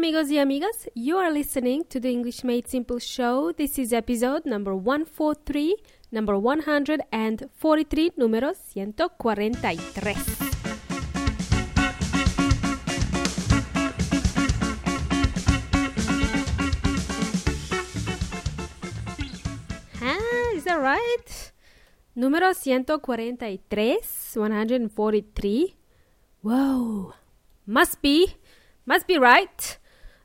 amigos y amigas. You are listening to the English Made Simple show. This is episode number 143, number 143, número 143. Ah, is that right? Número 143, 143. Whoa, must be, must be right.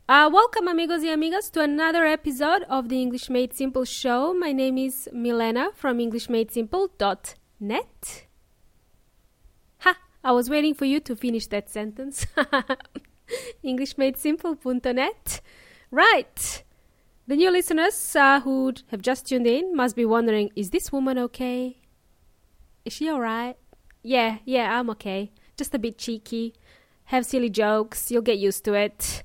Uh, welcome, amigos y amigas, to another episode of the English Made Simple show. My name is Milena from EnglishMadeSimple.net. Ha! I was waiting for you to finish that sentence. EnglishMadeSimple.net. Right. The new listeners uh, who have just tuned in must be wondering is this woman okay? Is she alright? Yeah, yeah, I'm okay. Just a bit cheeky. Have silly jokes. You'll get used to it.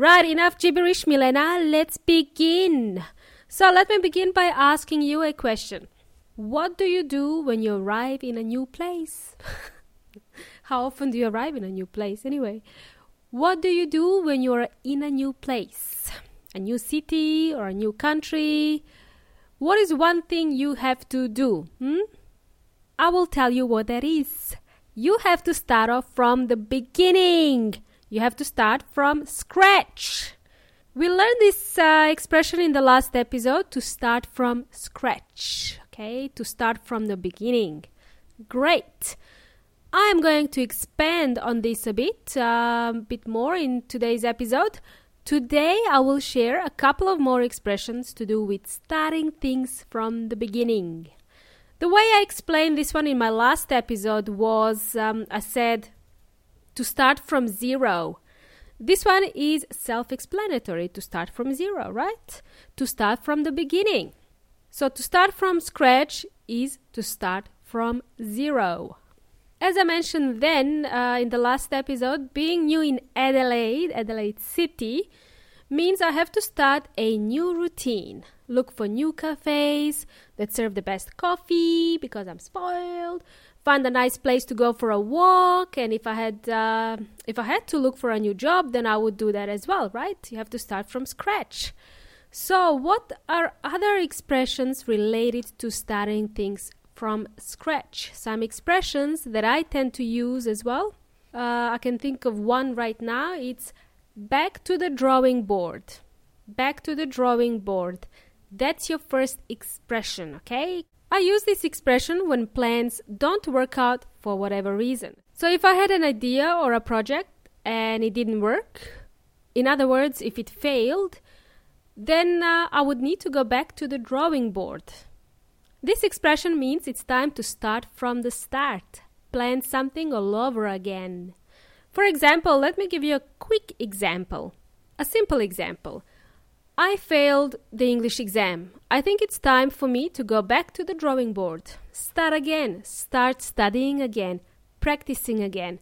Right, enough gibberish, Milena. Let's begin. So, let me begin by asking you a question. What do you do when you arrive in a new place? How often do you arrive in a new place, anyway? What do you do when you're in a new place? A new city or a new country? What is one thing you have to do? Hmm? I will tell you what that is. You have to start off from the beginning. You have to start from scratch. We learned this uh, expression in the last episode to start from scratch. Okay, to start from the beginning. Great. I'm going to expand on this a bit, a uh, bit more in today's episode. Today, I will share a couple of more expressions to do with starting things from the beginning. The way I explained this one in my last episode was um, I said to start from zero. This one is self explanatory to start from zero, right? To start from the beginning. So, to start from scratch is to start from zero. As I mentioned then uh, in the last episode, being new in Adelaide, Adelaide City, means I have to start a new routine. Look for new cafes that serve the best coffee because I'm spoiled. Find a nice place to go for a walk, and if I had uh, if I had to look for a new job, then I would do that as well, right? You have to start from scratch. So, what are other expressions related to starting things from scratch? Some expressions that I tend to use as well. Uh, I can think of one right now. It's back to the drawing board. Back to the drawing board. That's your first expression, okay? I use this expression when plans don't work out for whatever reason. So if I had an idea or a project and it didn't work, in other words, if it failed, then uh, I would need to go back to the drawing board. This expression means it's time to start from the start, plan something all over again. For example, let me give you a quick example, a simple example. I failed the English exam. I think it's time for me to go back to the drawing board. Start again, start studying again, practicing again.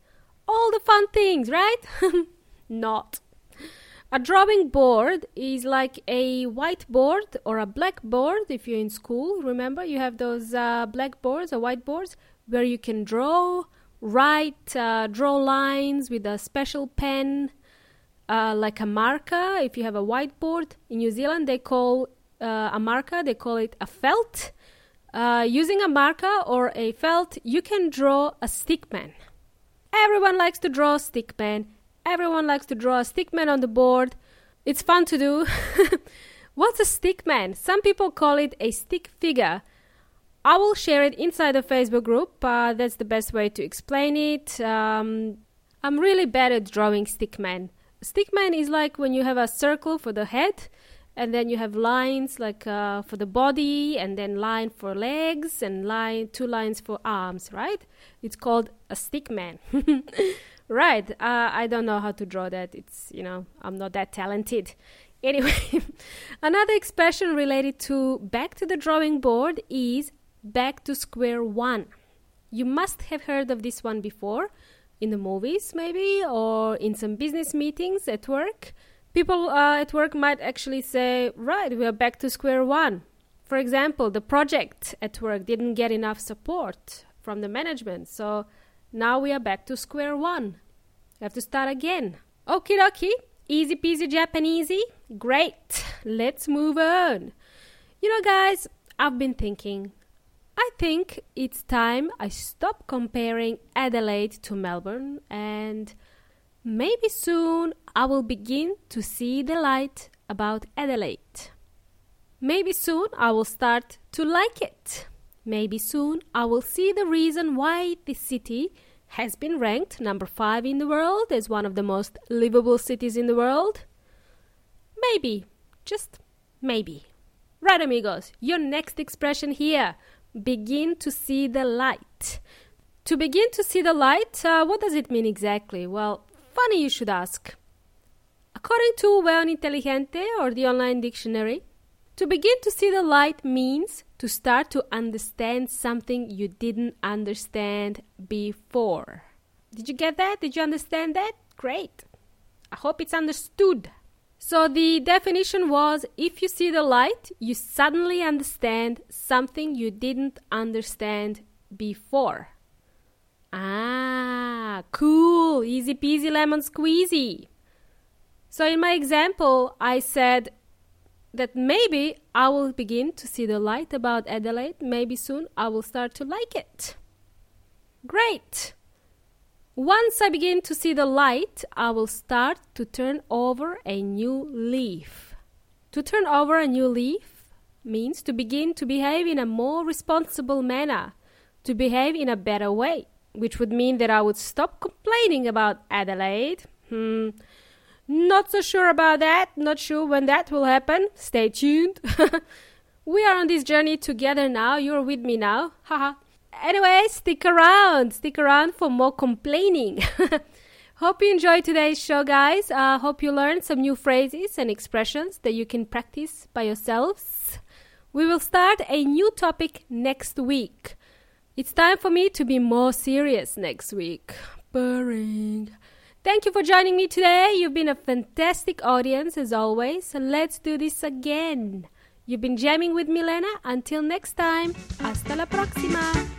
All the fun things, right? Not. A drawing board is like a whiteboard or a blackboard if you're in school. Remember, you have those uh, blackboards or whiteboards where you can draw, write, uh, draw lines with a special pen, uh, like a marker. If you have a whiteboard in New Zealand, they call uh, a marker, they call it a felt. Uh, using a marker or a felt, you can draw a stickman. Everyone likes to draw a stickman. Everyone likes to draw a stickman on the board. It's fun to do. What's a stickman? Some people call it a stick figure. I will share it inside the Facebook group. Uh, that's the best way to explain it. Um, I'm really bad at drawing stickman. Stickman is like when you have a circle for the head, and then you have lines like uh, for the body, and then line for legs, and line two lines for arms. Right? It's called a stickman. right? Uh, I don't know how to draw that. It's you know I'm not that talented. Anyway, another expression related to back to the drawing board is back to square one. You must have heard of this one before in the movies, maybe, or in some business meetings at work. People uh, at work might actually say, Right, we are back to square one. For example, the project at work didn't get enough support from the management, so now we are back to square one. We have to start again. Okie dokie. Easy peasy Japanesey? Great. Let's move on. You know, guys, I've been thinking. I think it's time I stop comparing Adelaide to Melbourne and maybe soon I will begin to see the light about Adelaide. Maybe soon I will start to like it. Maybe soon I will see the reason why this city has been ranked number 5 in the world as one of the most livable cities in the world. Maybe, just maybe. Right, amigos, your next expression here begin to see the light. To begin to see the light, uh, what does it mean exactly? Well, funny you should ask. According to Well Inteligente or the online dictionary, to begin to see the light means to start to understand something you didn't understand before. Did you get that? Did you understand that? Great. I hope it's understood. So the definition was if you see the light, you suddenly understand something you didn't understand before. Ah, cool, easy peasy lemon squeezy. So in my example, I said that maybe I will begin to see the light about Adelaide. Maybe soon I will start to like it. Great! Once I begin to see the light, I will start to turn over a new leaf. To turn over a new leaf means to begin to behave in a more responsible manner, to behave in a better way, which would mean that I would stop complaining about Adelaide. Hmm not so sure about that. Not sure when that will happen. Stay tuned. we are on this journey together now. You're with me now. Haha. Anyway, stick around. Stick around for more complaining. hope you enjoyed today's show, guys. Uh, hope you learned some new phrases and expressions that you can practice by yourselves. We will start a new topic next week. It's time for me to be more serious next week. Boring. Thank you for joining me today. You've been a fantastic audience as always. Let's do this again. You've been jamming with Milena. Until next time, hasta la próxima.